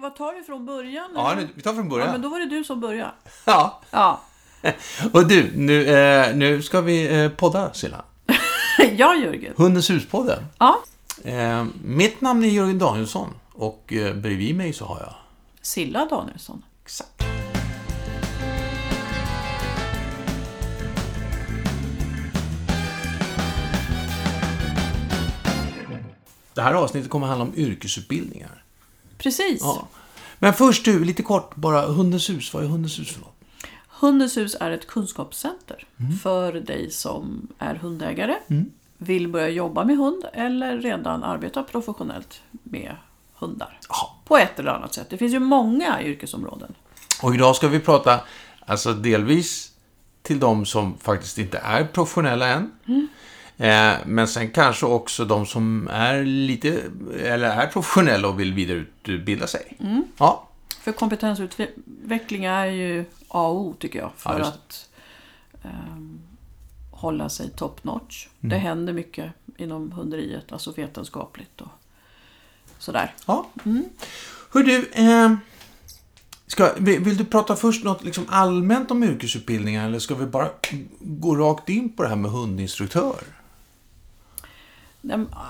vad tar vi från början? Ja, nu- vi tar från ja, början. men då var det du som började. Ja. Ja, Och du, nu, eh, nu ska vi eh, podda, Silla. ja Jörgen. Hundens huspodden. Ja, Eh, mitt namn är Jörgen Danielsson och eh, bredvid mig så har jag... Silla Danielsson. Exakt. Det här avsnittet kommer handla om yrkesutbildningar. Precis. Ja. Men först du, lite kort bara. Hundens hus, vad är Hundens hus för något? Hundens hus är ett kunskapscenter Mm. för dig som är hundägare, vill börja jobba med hund eller redan arbetar professionellt med hundar. Ja. På ett eller annat sätt. Det finns ju många yrkesområden. Och idag ska vi prata, alltså delvis till de som faktiskt inte är professionella än. Eh, men sen kanske också de som är lite, eller är professionella och vill vidareutbilda sig. Ja, För kompetensutveckling är ju A och O tycker jag. För Ja, att ehm, hålla sig top notch. Mm. Det händer mycket inom hunderiet, alltså vetenskapligt och sådär. ja. Hör du, eh, ska, vill, vill du prata först något liksom allmänt om yrkesutbildningar eller ska vi bara gå rakt in på det här med hundinstruktör?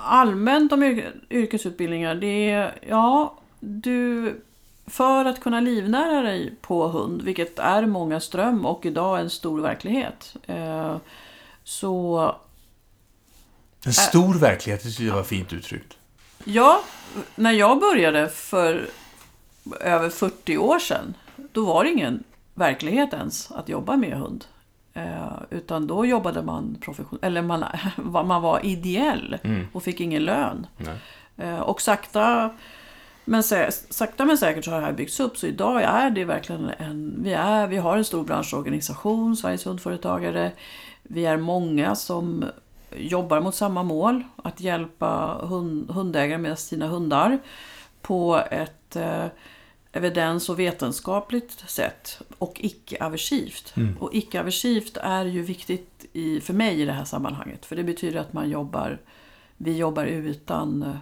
Allmänt om yrke- yrkesutbildningar, det är, ja, du, för att kunna livnära dig på hund, vilket är många ström och idag en stor verklighet, eh, så En stor verklighet, det tycker jag var fint uttryckt. Ja, när jag började för över 40 år sedan, då var det ingen verklighet ens att jobba med hund. Eh, utan då jobbade man professionellt, eller man, man var ideell och fick ingen lön. Nej. Eh, och sakta men, sakta men säkert så har det här byggts upp. Så idag är det verkligen en... Vi, är, vi har en stor branschorganisation, Sveriges hundföretagare. Vi är många som jobbar mot samma mål. Att hjälpa hund, hundägare med sina hundar på ett eh, evidens och vetenskapligt sätt. Och icke-aversivt. Och icke-aversivt är ju viktigt i, för mig i det här sammanhanget. För det betyder att man jobbar... Vi jobbar utan... eh,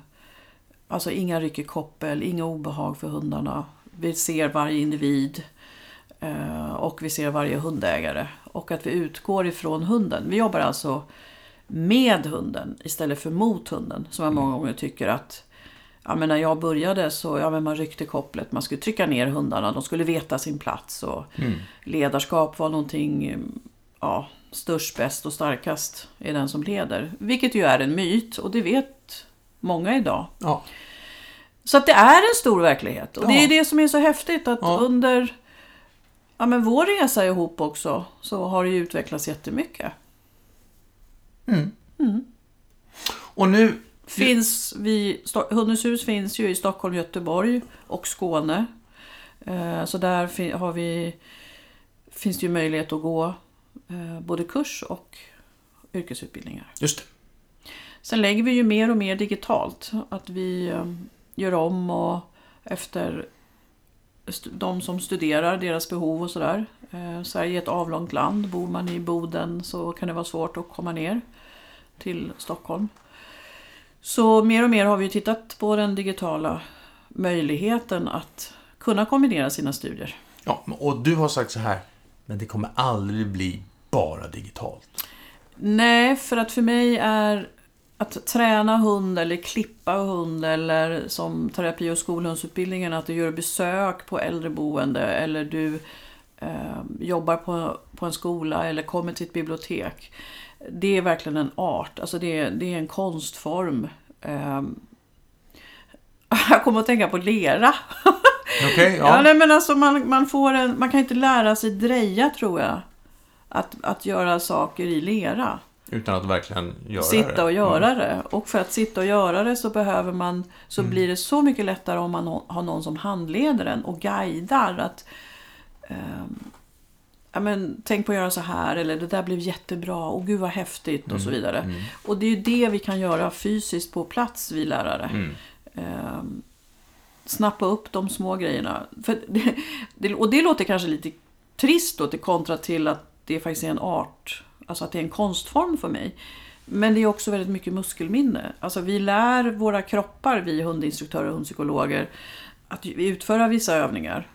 Alltså inga ryck i koppel, inga obehag för hundarna. Vi ser varje individ eh, och vi ser varje hundägare. Och att vi utgår ifrån hunden. Vi jobbar alltså med hunden istället för mot hunden. Som jag många gånger tycker att Ja, men när jag började så ja, men man ryckte kopplet, man skulle trycka ner hundarna, de skulle veta sin plats. Och Ledarskap var någonting, ja, störst, bäst och starkast är den som leder. Vilket ju är en myt och det vet många idag. Ja. Så att det är en stor verklighet. Och det Ja. är det som är så häftigt att Ja. under ja, men vår resa ihop också så har det ju utvecklats jättemycket. Och nu, Finns vi, Sto- Hundens hus finns ju i Stockholm, Göteborg och Skåne. Eh, Så där har vi, finns det ju möjlighet att gå eh, både kurs och yrkesutbildningar. just det. Sen lägger vi ju mer och mer digitalt. Att vi eh, gör om och efter de som studerar, deras behov och sådär. Sverige är ett avlångt land. Bor man i Boden så kan det vara svårt att komma ner till Stockholm. Så mer och mer har vi tittat på den digitala möjligheten att kunna kombinera sina studier. Ja, och du har sagt så här, men det kommer aldrig bli bara digitalt. Nej, för att för mig är att träna hund eller klippa hund eller som terapi och skolhundsutbildningen att du gör besök på äldreboende eller du eh, jobbar på, på en skola eller kommer till ett bibliotek. Det är verkligen en art, alltså det, är- det är en konstform. Eh, jag kommer att tänka på lera. Okej, Ja, ja. nej, men alltså man, man, får en, man kan inte lära sig dreja tror jag. Att, att göra saker i lera. Utan att verkligen göra sitta det. och göra Ja. det. Och för att sitta och göra det så behöver man så Mm. blir det så mycket lättare om man ha- har någon som handleder en och guidar. Att, ehm, ja, men, tänk på att göra så här eller det där blev jättebra och gud vad häftigt och Mm. så vidare. Och det är ju det vi kan göra fysiskt på plats, vi lärare. Mm. Ehm, snappa upp de små grejerna. Det, det, och det låter kanske lite trist då till kontra till att det faktiskt är en art, alltså att det är en konstform för mig. Men det är också väldigt mycket muskelminne. Alltså vi lär våra kroppar, vi hundinstruktörer och hundpsykologer, att utföra vissa övningar.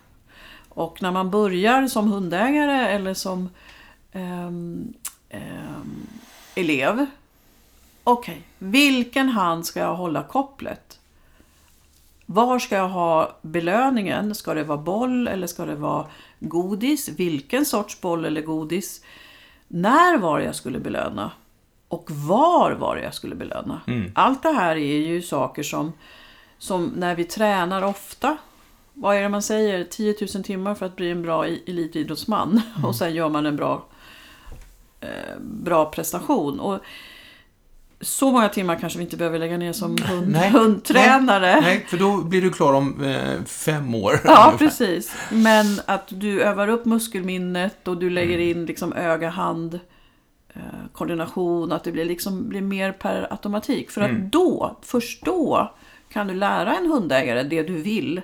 Och när man börjar som hundägare eller som ehm, ehm, elev. Okej, vilken hand ska jag hålla kopplet? Var ska jag ha belöningen? Ska det vara boll eller ska det vara godis? Vilken sorts boll eller godis? När var jag skulle belöna? Och var var jag skulle belöna? Allt det här är ju saker som, som när vi tränar ofta. Vad är det man säger? 10 000 timmar för att bli en bra elitidrottsman. Och sen gör man en bra, eh, bra prestation. Och så många timmar kanske vi inte behöver lägga ner som hund, Nej. hundtränare. Nej, för då blir du klar om eh, fem år. Ja, ungefär. precis. Men att du övar upp muskelminnet och du lägger Mm. in liksom öga-hand eh, koordination, att det blir, liksom, blir mer per automatik. För Mm. att då, först då, kan du lära en hundägare det du vill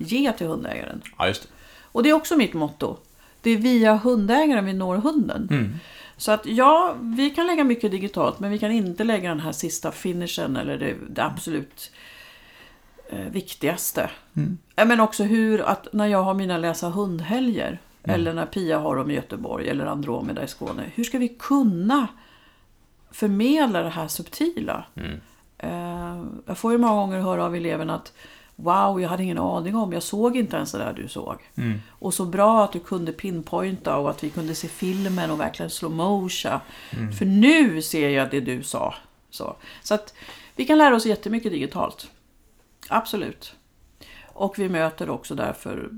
ge till hundägaren. Ja, just det. Och det är också mitt motto. Det är via hundägaren vi når hunden. Mm. Så att ja, vi kan lägga mycket digitalt men vi kan inte lägga den här sista finishen eller det, det absolut eh, viktigaste. Mm. Eh, Men också hur, att när jag har mina läsa hundhelger eller när Pia har dem i Göteborg eller Andromeda i Skåne. Hur ska vi kunna förmedla det här subtila? Eh, jag får ju många gånger höra av eleverna att Wow, jag hade ingen aning om, jag såg inte ens det där du såg. Och så bra att du kunde pinpointa och att vi kunde se filmen och verkligen slow motion. För nu ser jag det du sa. Så, så att vi kan lära oss jättemycket digitalt. Absolut. Och vi möter också därför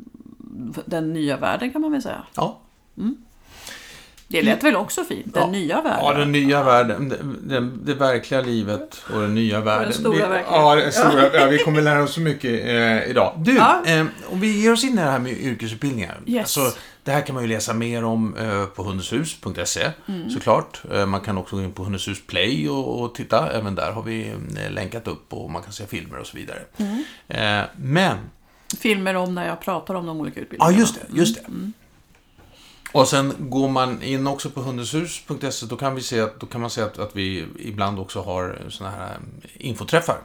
den nya världen kan man väl säga. Ja. Det lät väl också fint, den Ja. nya världen. Ja, den nya världen. Det, det, det verkliga livet och den nya världen. stora vi, verkligheten. Ja, den stora, ja, vi kommer lära oss så mycket eh, idag. Du, Ja. eh, om vi ger oss in i det här med yrkesutbildningar. Yes. Alltså, det här kan man ju läsa mer om eh, på hundeshus.se Mm. såklart. Eh, man kan också gå in på Hundeshus Play och, och titta. Även där har vi eh, länkat upp och man kan se filmer och så vidare. Mm. Eh, men Filmer om när jag pratar om de olika Ja, utbildningarna. just det. Just det. Och sen går man in också på hundeshus.se, då kan vi se att, då kan man se att, att vi ibland också har såna här eh, infoträffar.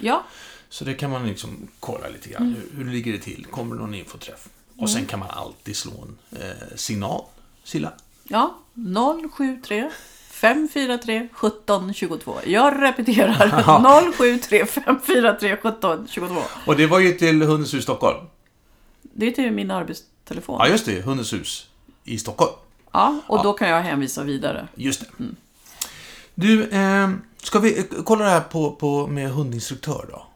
Ja, Så det kan man liksom kolla lite grann. Hur, hur ligger det till? Kommer det någon infoträff? Och sen kan man alltid slå en eh, signal. Silla. ja. 073 543 1722. Jag repeterar. 073 543 1722. Och det var ju till Hundeshus Stockholm. Det är till min arbetstelefon. Ja, just det. Hundeshus i Stockholm. Ja, och då kan jag hänvisa vidare. Just det. Du, eh, ska vi eh, kolla det här på, på, med hundinstruktör då?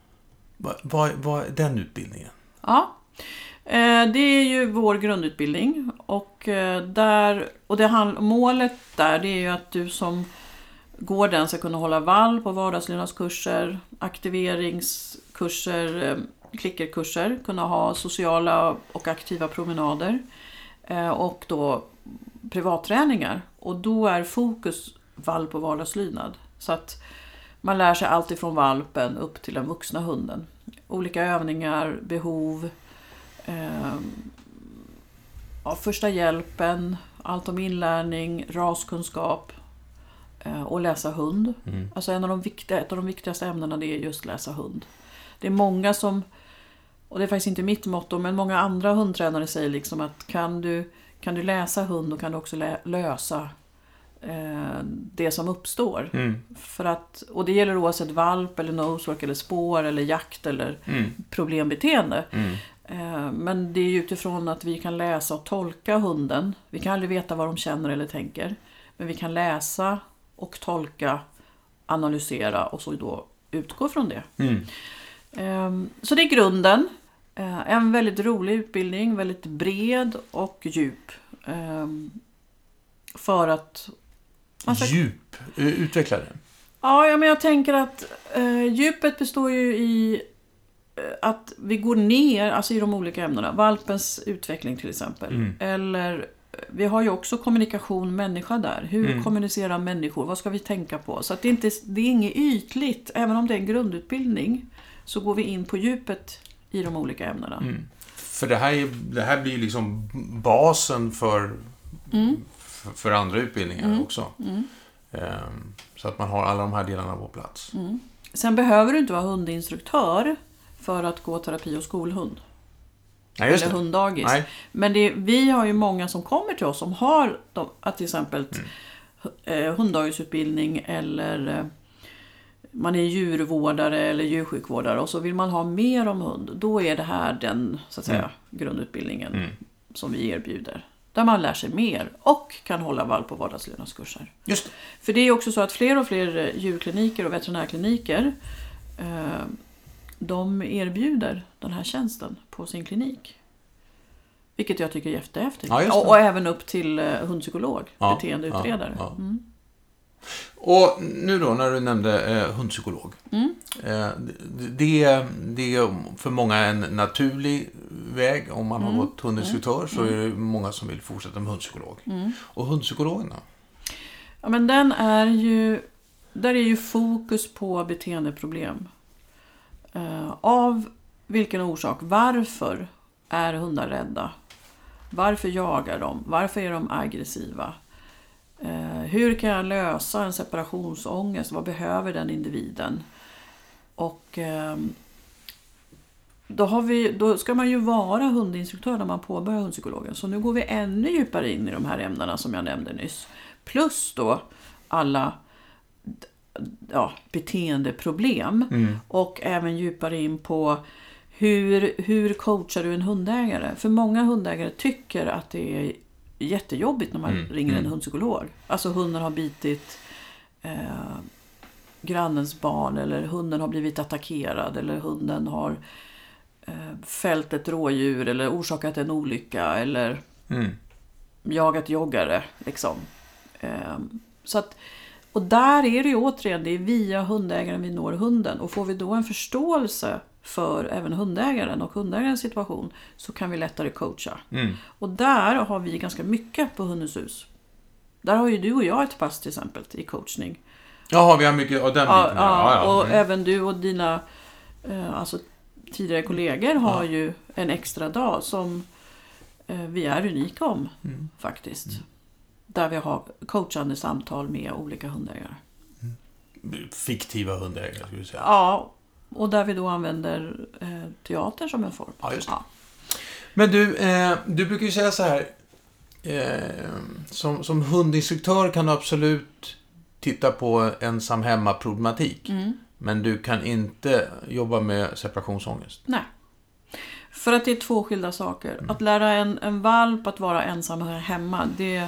Vad vad är den utbildningen? Ja. Eh, Det är ju vår grundutbildning och, eh, där, och det hand, målet där det är ju att du som går den ska kunna hålla vall på vardagslydnadskurser, aktiveringskurser, eh, klickerkurser, kunna ha sociala och aktiva promenader och då privatträningar. Och då är fokus vall på vardagslydnad. Så att man lär sig allt ifrån valpen upp till den vuxna hunden. Olika övningar, behov, eh, ja, första hjälpen, allt om inlärning, raskunskap eh, och läsa hund. Alltså en av de viktiga, ett av de viktigaste ämnena det är just läsa hund. Det är många som, och det är faktiskt inte mitt motto, men många andra hundtränare säger liksom att kan du, kan du läsa hund då kan du också lä- lösa eh, det som uppstår. För att, och det gäller oavsett valp, eller nosework, eller spår, eller jakt eller problembeteende. Eh, Men det är ju utifrån att vi kan läsa och tolka hunden. Vi kan aldrig veta vad de känner eller tänker. Men vi kan läsa och tolka, analysera och så då utgå från det. Ehm, Så det är grunden. Eh, En väldigt rolig utbildning, väldigt bred och djup. Ehm, För att ska Djup. Eh, Utveckla det. Ja, men jag tänker att eh, djupet består ju i att vi går ner, alltså i de olika ämnena. Valpens utveckling till exempel. Eller eh, vi har ju också kommunikation människa där. Hur kommunicerar människor? Vad ska vi tänka på? Så att det, är inte, det är inget ytligt. Även om det är en grundutbildning så går vi in på djupet i de olika ämnena. För det här, är, det här blir ju liksom basen för, för, för andra utbildningar också. Ehm, så att man har alla de här delarna på plats. Sen behöver du inte vara hundinstruktör för att gå terapi och skolhund. Just eller hunddagis. Nej. Men det, vi har ju många som kommer till oss som har de, att till exempel Mm. eh, hunddagisutbildning eller eh, man är djurvårdare eller djursjukvårdare och så vill man ha mer om hund. Då är det här den så att säga, Mm. grundutbildningen som vi erbjuder. Där man lär sig mer och kan hålla valp och vardagslydnadskurser. Just det. För det är också så att fler och fler djurkliniker och veterinärkliniker eh, de erbjuder den här tjänsten på sin klinik. Vilket jag tycker är jättehäftigt. Ja, och, och även upp till eh, hundpsykolog, Ja, beteendeutredare. ja, ja. Mm. Och nu då när du nämnde eh, hundpsykolog. Mm. Eh, det, det är för många en naturlig väg. Om man har Mm. gått hundinstruktör så är det många som vill fortsätta med hundpsykolog. Mm. Och hundpsykologen då? Ja, men den är ju... Där är ju fokus på beteendeproblem. Eh, av vilken orsak? Varför är hundar rädda? Varför jagar de? Varför är de aggressiva? Eh, hur kan jag lösa en separationsångest? Vad behöver den individen? Och ehm, då, vi, då ska man ju vara hundinstruktör när man påbörjar hundpsykologen. Så nu går vi ännu djupare in i de här ämnena som jag nämnde nyss. Plus då alla ja, beteendeproblem. Och även djupare in på hur, hur coachar du en hundägare? För många hundägare tycker att det är jättejobbigt när man Mm, ringer en mm. hundpsykolog. Alltså hunden har bitit eh, grannens barn eller hunden har blivit attackerad eller hunden har eh, fällt ett rådjur eller orsakat en olycka eller Mm. jagat joggare. Liksom. Ehm, så att, och där är det ju återigen, det är via hundägaren vi når hunden. Och får vi då en förståelse för även hundägaren och hundägarens situation så kan vi lättare coacha. Mm. Och där har vi ganska mycket på Hundens hus. Där har ju du och jag ett pass till exempel i coachning. Jaha, vi har mycket av den Ja, biten. ja, och Mm. även du och dina eh, alltså, tidigare kollegor har ju en extra dag som eh, vi är unika om Mm. faktiskt. Där vi har coachande samtal med olika hundägare. Fiktiva hundägare, skulle du säga. Ja, och där vi då använder eh, teater som en form. Ja, just det. Ja. Men du, eh, du brukar ju säga så här. Eh, som, som hundinstruktör kan du absolut titta på ensam hemma-problematik. Mm. Men du kan inte jobba med separationsångest. Nej. För att det är två skilda saker. Mm. Att lära en, en valp att vara ensam hemma, det,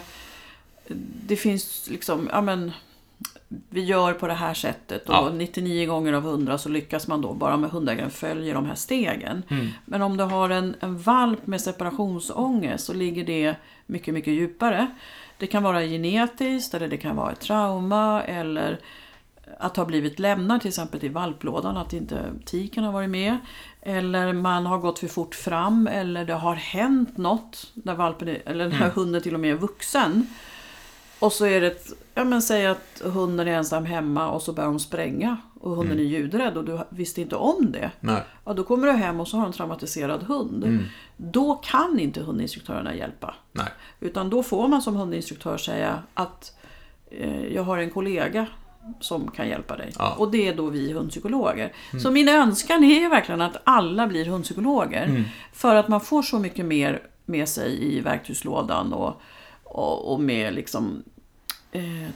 det finns liksom, ja men, vi gör på det här sättet och Ja. 99 gånger av 100 så lyckas man då bara med hundägaren följer de här stegen. Men om du har en, en valp med separationsångest så ligger det mycket, mycket djupare. Det kan vara genetiskt eller det kan vara ett trauma eller att ha blivit lämnad till exempel till valplådan, att inte tiken har varit med. Eller man har gått för fort fram eller det har hänt något när valpen eller när hunden till och med är vuxen. Och så är det, ett, ja men säg att hunden är ensam hemma och så börjar de spränga och hunden är ljudrädd och du visste inte om det. Nej. Ja, då kommer du hem och så har du en traumatiserad hund. Då kan inte hundinstruktörerna hjälpa. Nej. Utan då får man som hundinstruktör säga att eh, jag har en kollega som kan hjälpa dig. Ja. Och det är då vi hundpsykologer. Så min önskan är ju verkligen att alla blir hundpsykologer. För att man får så mycket mer med sig i verktygslådan och, och, med liksom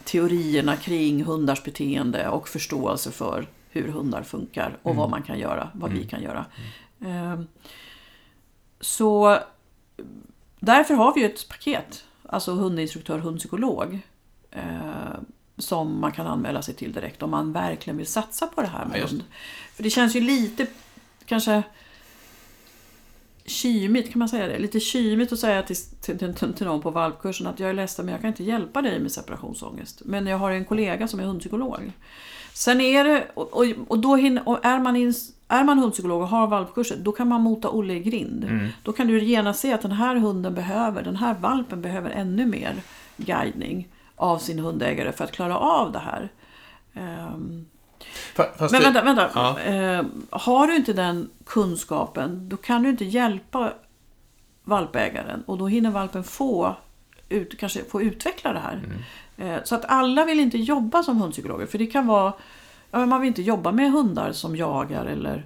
teorierna kring hundars beteende och förståelse för hur hundar funkar och vad man kan göra, vad vi kan göra. Eh, så därför har vi ett paket, alltså hundinstruktör, hundpsykolog. Eh, som man kan anmäla sig till direkt om man verkligen vill satsa på det här Ja, med just hund. För det känns ju lite, kanske kymigt, kan man säga det? Lite kymigt att säga till, till, till, till någon på valpkursen att jag är ledsen men jag kan inte hjälpa dig med separationsångest. Men jag har en kollega som är hundpsykolog. Sen är det, och, och, då hinner, och är man in, är man hundpsykolog och har valpkurser, då kan man mota Olle i grind. Då kan du genast se att den här hunden behöver, den här valpen behöver ännu mer guidning av sin hundägare för att klara av det här. Fa- Fast men vänta, vänta. Ja. Eh, har du inte den kunskapen, då kan du inte hjälpa valpägaren. Och då hinner valpen få, ut, kanske få utveckla det här. Eh, så att alla vill inte jobba som hundpsykologer. För det kan vara, ja, man vill inte jobba med hundar som jagar eller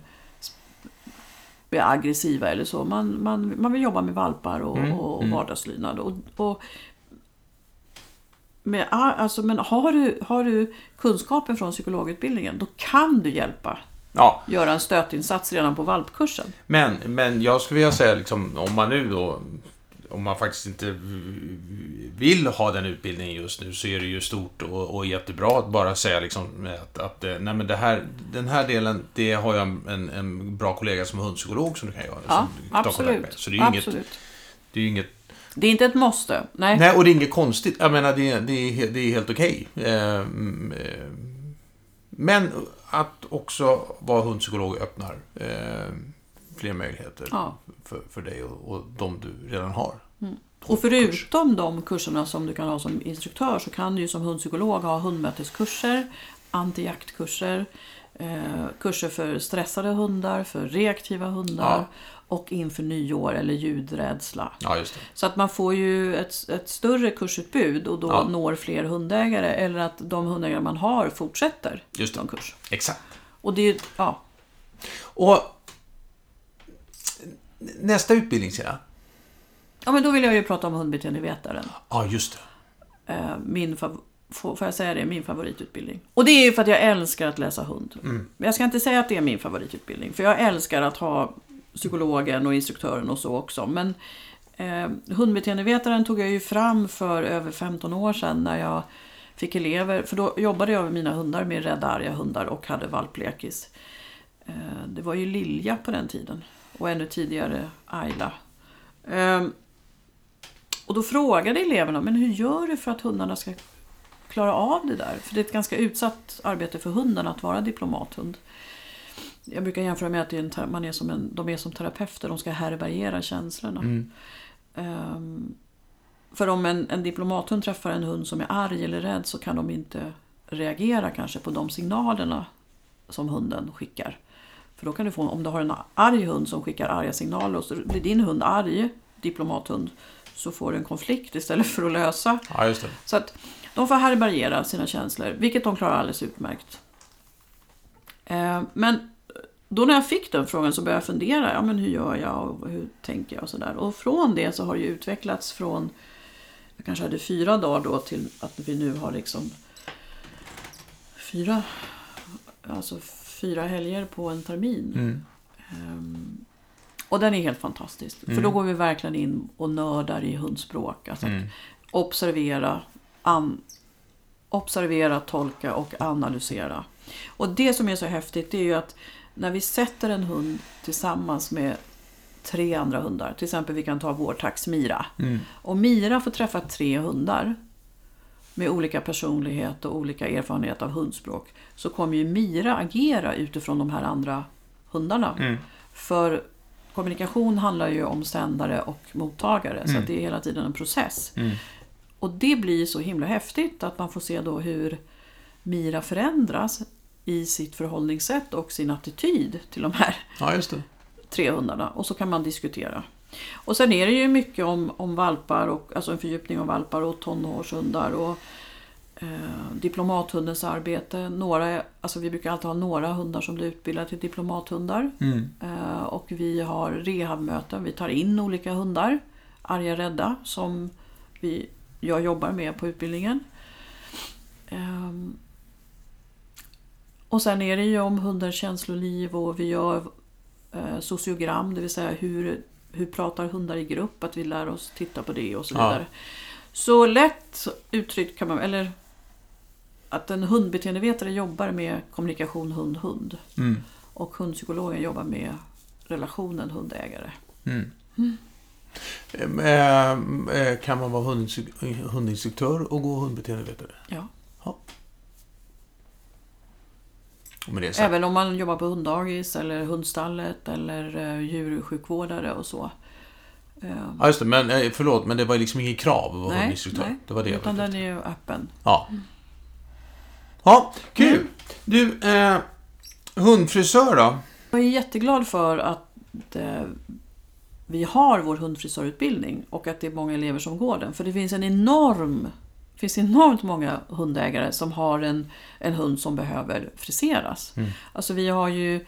är aggressiva eller så. Man, man, man vill jobba med valpar och, Mm, och mm. vardagslydnad. Och, och, med, alltså, men har du, har du kunskapen från psykologutbildningen, då kan du hjälpa. Ja, Göra en stötinsats redan på valpkursen. men, men jag skulle vilja säga liksom, om man nu då om man faktiskt inte vill ha den utbildningen just nu så är det ju stort och, och jättebra att bara säga liksom att, att eh, nej men det här, den här delen, det har jag en, en bra kollega som är hundpsykolog som du kan göra. Ja, absolut. Så det är ju inget, absolut. det är inget Det är inte ett måste. Nej. Nej, och det är inget konstigt. Jag menar, det, är- det, är, det är helt okej. Eh, mm, eh, Men att också vara hundpsykolog öppnar eh, fler möjligheter Ja. för, för dig och, och de du redan har. Och förutom de kurserna som du kan ha som instruktör så kan du ju som hundpsykolog ha hundmöteskurser, antijaktkurser, eh, kurser för stressade hundar, för reaktiva hundar Ja. Och inför nyår eller ljudrädsla. Ja. Så att man får ju ett, ett större kursutbud och då Ja. når fler hundägare eller att de hundägare man har fortsätter Just det. kurs. Exakt. Och det är ju, ja, Och nästa utbildning, säger jag. ja men då vill jag ju prata om hundbeteendevetaren. Ja, just det. eh, min får jag säga det? Min favoritutbildning. Och det är ju för att jag älskar att läsa hund. Men jag ska inte säga att det är min favoritutbildning. För jag älskar att ha psykologen och instruktören och så också. Men eh, hundbeteendevetaren tog jag ju fram för över 15 år sedan när jag fick elever. För då jobbade jag med mina hundar med rädda arga hundar och hade valplekis. Eh, det var ju Lilja på den tiden. Och ännu tidigare Ayla. Eh, och då frågade eleverna, men hur gör du för att hundarna ska klara av det där? För det är ett ganska utsatt arbete för hunden att vara diplomathund. Jag brukar jämföra med att det är en, man är som en, de är som terapeuter, de ska härbärgera känslorna. Mm. Ehm, för om en, en diplomathund träffar en hund som är arg eller rädd så kan de inte reagera kanske på de signalerna som hunden skickar. För då kan du få, om du har en arg hund som skickar arga signaler och så blir din hund arg, diplomathund, så får du en konflikt istället för att lösa. Ja. Så att de får härbärgera sina känslor, vilket de klarar alldeles utmärkt. Eh, Men då när jag fick den frågan så började jag fundera, ja men hur gör jag och hur tänker jag och sådär. Och från det så har det utvecklats från, jag kanske hade fyra dagar då till att vi nu har liksom fyra, alltså fyra helger på en termin. Mm. Ehm, och den är helt fantastisk. För då går vi verkligen in och nördar i hundspråk. Alltså Mm. observera, an, observera, tolka och analysera. Och det som är så häftigt det är ju att när vi sätter en hund tillsammans med tre andra hundar, till exempel vi kan ta vår tax Mira. Mm. Om Mira får träffa tre hundar med olika personlighet och olika erfarenhet av hundspråk så kommer ju Mira agera utifrån de här andra hundarna. Mm. För kommunikation handlar ju om sändare och mottagare så Mm. att det är hela tiden en process. Mm. Och det blir så himla häftigt att man får se då hur Mira förändras i sitt förhållningssätt och sin attityd till de här Ja, just det. tre hundarna och så kan man diskutera. Och sen är det ju mycket om, om valpar, och, alltså en fördjupning av valpar och tonårshundar och eh, diplomathundens arbete. Några, alltså vi brukar alltid ha några hundar som blir utbildade till diplomathundar. Mm. Eh, och vi har rehabmöten, vi tar in olika hundar, arga rädda, som vi, jag jobbar med på utbildningen. Ehm, och sen är det ju om hundens känsloliv och vi gör eh, sociogram, det vill säga hur, hur pratar hundar i grupp, att vi lär oss titta på det och så Ja. vidare. Så lätt uttryckt kan man, eller att en hundbeteendevetare jobbar med kommunikation hund-hund. Mm. Och hundpsykologen jobbar med relationen hundägare. Mm. Eh, eh, Kan man vara hundinstru- hundinstruktör och gå hundbeteendevetare? Ja. Sagt. Även om man jobbar på hunddagis eller hundstallet eller eh, djursjukvårdare och så. Eh, Ja, just det. Men eh, förlåt, men det var liksom inget krav att vara nej, hundinstruktör. nej, Det var det utan den är ju öppen. Ja. Ja, kul. Du, eh, hundfrisör då? Jag är jätteglad för att eh, vi har vår hundfrisörutbildning och att det är många elever som går den. För det finns en enorm det finns enormt många hundägare som har en, en hund som behöver friseras. Mm. Alltså vi har ju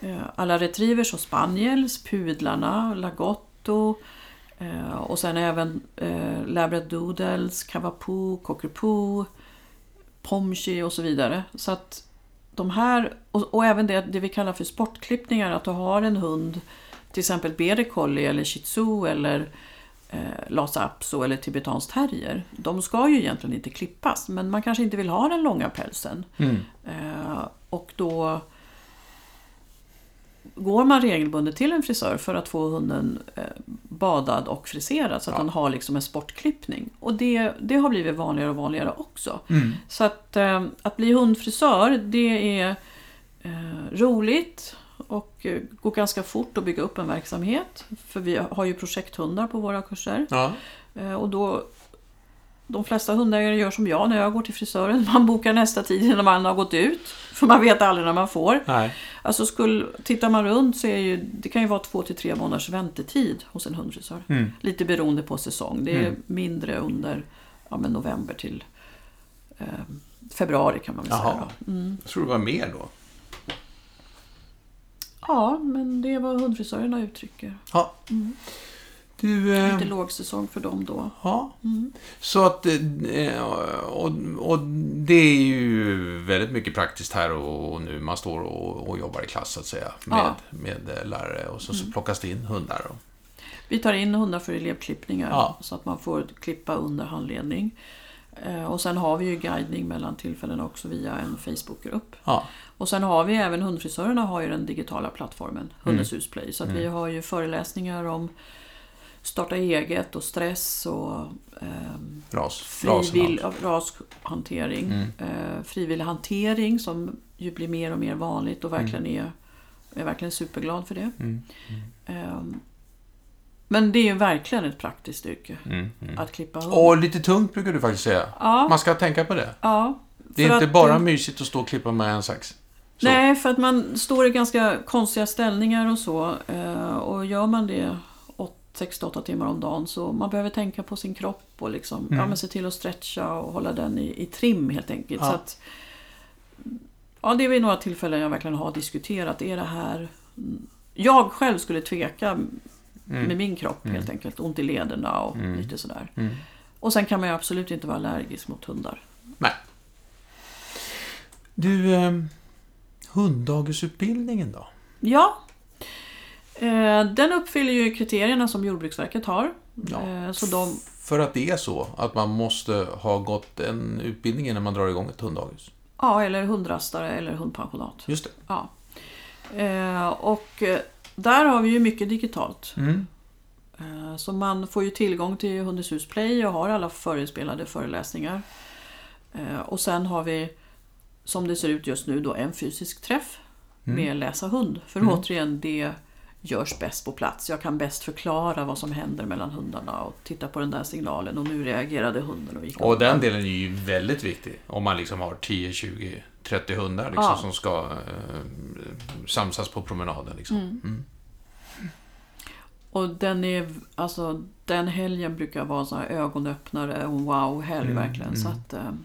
Eh, alla retrievers och spaniels, pudlarna, lagotto eh, och sen även eh, labradoodles, cavapoo, cockapoo, pomchi och så vidare. Så att de här, och, och även det, det vi kallar för sportklippningar, att du har en hund, till exempel border collie eller shih tzu eller lhasa apso eller tibetansk terrier. De ska ju egentligen inte klippas, men man kanske inte vill ha den långa pälsen. Mm. Eh, och då går man regelbundet till en frisör för att få hunden eh, badad och friserad så att Ja. den har liksom en sportklippning. Och det, det har blivit vanligare och vanligare också. Mm. Så att, eh, att bli hundfrisör det är eh, roligt och eh, går ganska fort att bygga upp en verksamhet. För vi har ju projekthundar på våra kurser. Ja. Eh, och då, de flesta hundägare gör som jag när jag går till frisören. Man bokar nästa tid innan man har gått ut. För man vet aldrig när man får. Nej. Alltså skulle, tittar man runt så är ju, det kan ju vara två till tre månaders väntetid hos en hundfrisör. Mm. Lite beroende på säsong. Det är Mm. mindre under ja, men november till eh, februari kan man väl Jaha. säga. Då. Mm. Jag tror det var mer då. Ja, men det är vad hundfrisörerna uttrycker. Ja. Du... Eh, Lite lågsäsong för dem då. ja. Mm. Så att... eh, Och, och det är ju väldigt mycket praktiskt här och, och nu. Man står och, och jobbar i klass så att säga. Med, Ja. med eh, lärare och så, så plockas det in hundar. Och, Vi tar in hundar för elevklippningar Ja. så att man får klippa under handledning. Eh, Och sen har vi ju guidning mellan tillfällen också via en Facebookgrupp. ja. Och sen har vi även hundfrisörerna har ju den digitala plattformen Hundens hus Play. Så att vi har ju föreläsningar om starta eget och stress och ehm, Ras. frivill, rashantering. Mm. Eh, frivillig hantering som ju blir mer och mer vanligt och verkligen är, är verkligen superglad för det. Mm. Ehm, men det är ju verkligen ett praktiskt yrke Mm. Mm. att klippa hund. Och lite tungt brukar du faktiskt säga. ja, Man ska tänka på det. ja, Det är inte bara eh, mysigt att stå och klippa med en sax. Så. Nej, för att man står i ganska konstiga ställningar och så. eh, Och gör man det 6-8 timmar om dagen så man behöver tänka på sin kropp och liksom, Mm. ja, men se till att stretcha och hålla den i, i trim helt enkelt. Ja. Så att, ja, det är vid några tillfällen jag verkligen har diskuterat. Är det här... Jag själv skulle tveka med min kropp helt enkelt. Ont i lederna och Mm. lite sådär. Mm. Och sen kan man ju absolut inte vara allergisk mot hundar. Nej. Du, eh, hunddagisutbildningen då? Ja. Eh, den uppfyller ju kriterierna som Jordbruksverket har. Ja. Eh, så de, För att det är så att man måste ha gått en utbildning innan man drar igång ett hunddagis. ja, eller hundrastare eller hundpensionat. Just det. Ja. Eh, och där har vi ju mycket digitalt. Mm. Så man får ju tillgång till Hundens hus Play och har alla förinspelade föreläsningar. Och sen har vi, som det ser ut just nu, då en fysisk träff med läsa hund. För Mm. återigen, det görs bäst på plats. Jag kan bäst förklara vad som händer mellan hundarna och titta på den där signalen och nu reagerade hunden och gick Och den delen är ju väldigt viktig. Om man liksom har 10, 20, 30 hundar liksom, Ja. som ska eh, samsas på promenaden. Liksom. Mm. Och den är, alltså den helgen brukar vara sån här ögonöppnare och wow-helg Mm, verkligen. Så mm. att, ehm,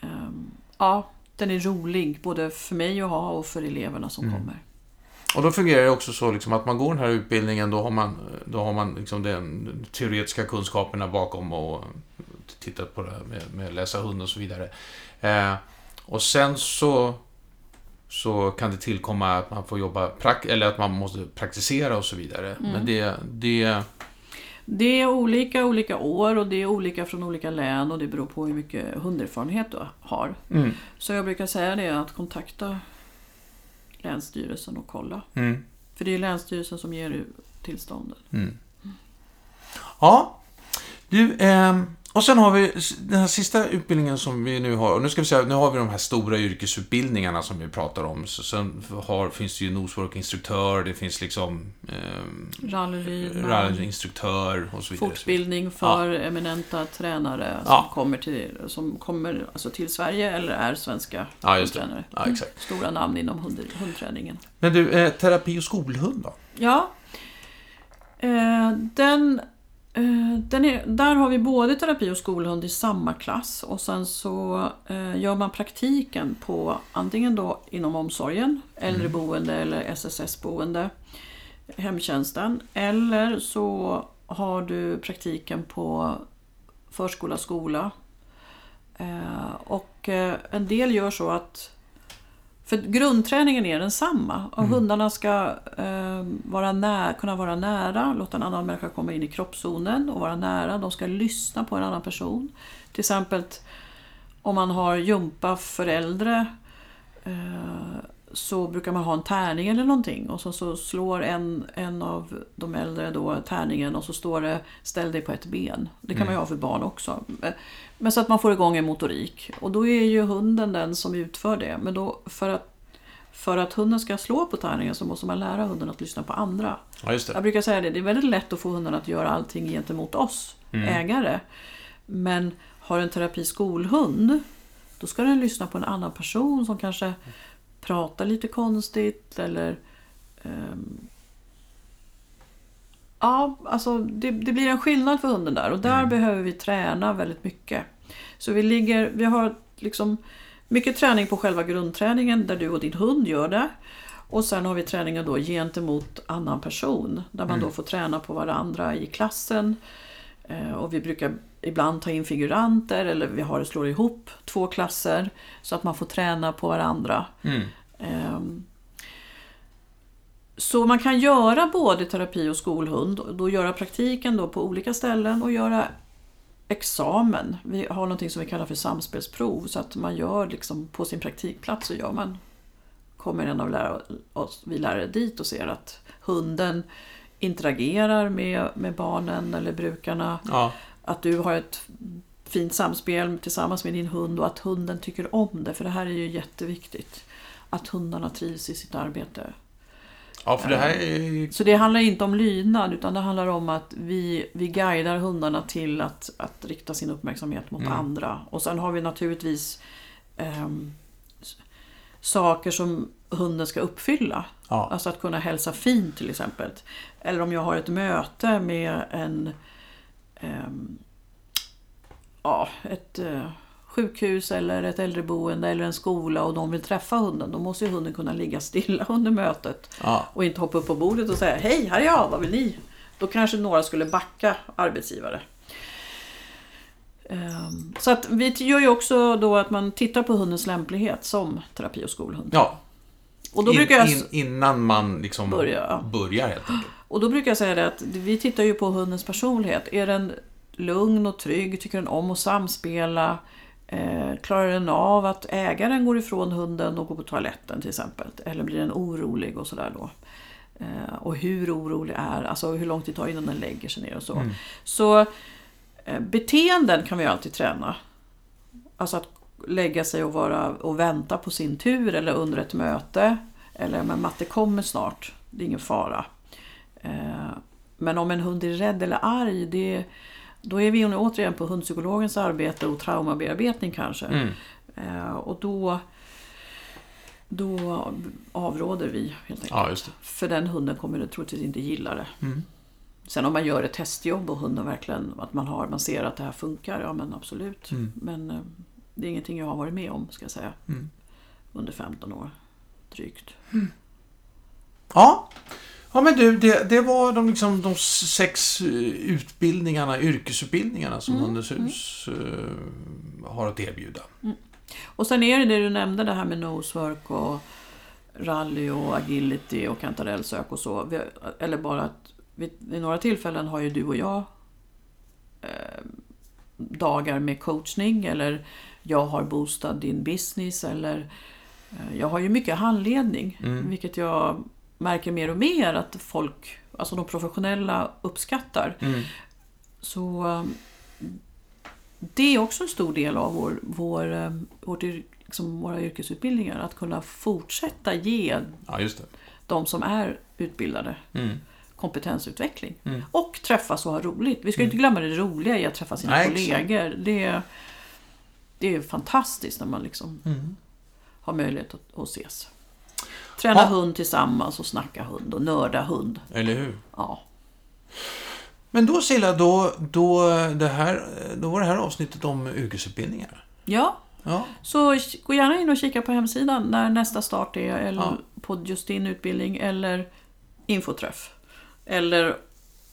ehm, ja, den är rolig både för mig att ha och för eleverna som Mm. kommer. Och då fungerar det också så liksom, att man går den här utbildningen, då har man, då har man liksom den teoretiska kunskaperna bakom och tittat på det här med, med läsa hund och så vidare. Eh, och sen så, så kan det tillkomma att man får jobba, eller att man måste praktisera och så vidare. Mm. Men det, det, Det är olika olika år och det är olika från olika län och det beror på hur mycket hunderfarenhet du har. mm, Så jag brukar säga det att kontakta Länsstyrelsen och kolla. mm, För det är Länsstyrelsen som ger tillstånden. mm. Ja, du, ehm, och sen har vi den här sista utbildningen som vi nu har. Och nu ska vi säga, nu har vi de här stora yrkesutbildningarna som vi pratar om. Så sen har, finns det ju nosework-instruktör, det finns liksom Rallylydnad, rallyinstruktör och så vidare. fortbildning för eminenta tränare som Ja. kommer, till, som kommer alltså till Sverige eller är svenska Ja, hundtränare. Ja, exakt. Stora namn inom hund, hundträningen. Men du, eh, terapi och skolhund då? Ja, eh, den... Eh, Den är, där har vi både terapi och skolhund i samma klass och sen så eh, gör man praktiken på antingen då inom omsorgen, äldreboende eller SSS-boende, hemtjänsten. Eller så har du praktiken på förskola, skola. Eh, och en del gör så att för grundträningen är densamma. Och Hundarna ska eh, vara nä- kunna vara nära, låta en annan människa komma in i kroppszonen och vara nära. De ska lyssna på en annan person. Till exempel om man har jumpa för äldre eh, så brukar man ha en tärning eller någonting och så, så slår en, en av de äldre då tärningen och så står det ställ dig på ett ben. Det kan man ju ha för barn också. Men så att man får igång en motorik. Och då är ju hunden den som utför det. Men då för att, för att hunden ska slå på tärningen så måste man lära hunden att lyssna på andra. Ja, just Jag brukar säga det, det är väldigt lätt att få hunden att göra allting gentemot oss ägare. Men har en terapiskolhund, då ska den lyssna på en annan person som kanske pratar lite konstigt eller ehm, Ja, alltså det, det blir en skillnad för hunden där och där behöver vi träna väldigt mycket. Så vi ligger, vi har liksom mycket träning på själva grundträningen där du och din hund gör det. Och sen har vi träningen då gentemot annan person där man då får träna på varandra i klassen. Eh, Och vi brukar ibland ta in figuranter eller vi har slår ihop två klasser så att man får träna på varandra. Mm. Ehm, Så man kan göra både terapi och skolhund, och då göra praktiken då på olika ställen och göra examen. Vi har någonting som vi kallar för samspelsprov så att man gör liksom på sin praktikplats så gör man kommer en av lärare, oss, vi lärare dit och ser att hunden interagerar med, med barnen eller brukarna. Ja. Att du har ett fint samspel tillsammans med din hund och att hunden tycker om det. För det här är ju jätteviktigt. Att hundarna trivs i sitt arbete. ja, för det här är... Så det handlar inte om lydnad utan det handlar om att vi, vi guidar hundarna till att, att rikta sin uppmärksamhet mot andra. Och sen har vi naturligtvis s- saker som hunden ska uppfylla. Ja. Alltså att kunna hälsa fint till exempel. Eller om jag har ett möte med en ehm, ja, ett eh, sjukhus eller ett äldreboende eller en skola och de vill träffa hunden. Då måste ju hunden kunna ligga stilla under mötet. Ja. Och inte hoppa upp på bordet och säga Hej, här är jag, vad vill ni? Då kanske några skulle backa arbetsgivare. Ehm, Så att vi gör ju också då att man tittar på hundens lämplighet som terapi och skolhund. ja. Och då In, brukar jag... in, innan man liksom Börjar, ja. börjar helt enkelt. Och då brukar jag säga det att vi tittar ju på hundens personlighet. Är den lugn och trygg? Tycker den om att samspela? Eh, klarar den av att ägaren går ifrån hunden och går på toaletten till exempel? Eller blir den orolig och sådär då? Eh, och hur orolig är, alltså hur lång tid tar innan den lägger sig ner och så. Så eh, beteenden kan vi alltid träna. Alltså att lägga sig och, vara, och vänta på sin tur eller under ett möte. Eller men matte kommer snart, det är ingen fara. Eh, Men om en hund är rädd eller arg, det, då är vi nu återigen på hundpsykologens arbete och traumabearbetning kanske. Mm. Eh, Och då, då avråder vi helt enkelt. Ja. För den hunden kommer troligtvis inte gilla det. Mm. Sen om man gör ett testjobb och hunden verkligen, att man, har, man ser att det här funkar, ja men absolut. Mm. Men eh, det är ingenting jag har varit med om, ska jag säga. Mm. Under 15 år, drygt. Ja. Ja, men du, det, det var de, liksom, de sex eh, utbildningarna, yrkesutbildningarna som Hundens hus eh, har att erbjuda. Och sen är det det du nämnde, det här med nosework och rally och agility och kantarellsök och så. Vi, eller bara att vid, vid några tillfällen har ju du och jag eh, dagar med coachning eller jag har boostat din business eller eh, jag har ju mycket handledning. Mm. Vilket jag märker mer och mer att folk, alltså de professionella uppskattar. Mm. Så eh, det är också en stor del av vår, vår, eh, vårt, liksom våra yrkesutbildningar. Att kunna fortsätta ge Ja, de som är utbildade Mm. kompetensutveckling. Mm. Och träffas och ha roligt. Vi ska inte glömma det roliga i att träffa sina Nej, kollegor. Det, det är fantastiskt när man liksom Mm. har möjlighet att, att ses. Träna Ja. hund tillsammans och snacka hund och nörda hund. Eller hur? Ja. Men då Silla, då, då, det här, då var det här avsnittet om yrkesutbildningar. Ja, Ja, så gå gärna in och kika på hemsidan när nästa start är, eller Ja. på just din utbildning, eller infoträff. Eller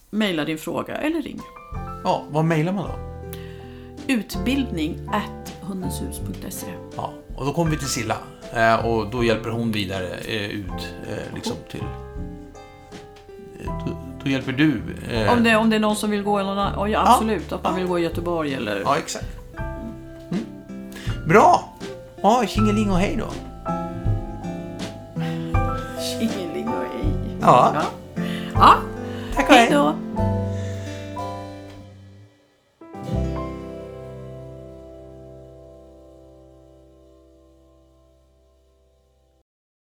mejla din fråga, eller ring. ja vad mejlar man då? Utbildning at hundenshus.se. Ja, och då kommer vi till Silla. Eh, och då hjälper hon vidare eh, ut eh, liksom till... Då, då hjälper du. Om det, om det är någon som vill gå, eller någon, ja, absolut, att man vill gå i Göteborg eller... Ja, exakt. Mm. Bra! Ja, tjingeling och hej då. Tjingeling och ej. Ja. Ja. ja,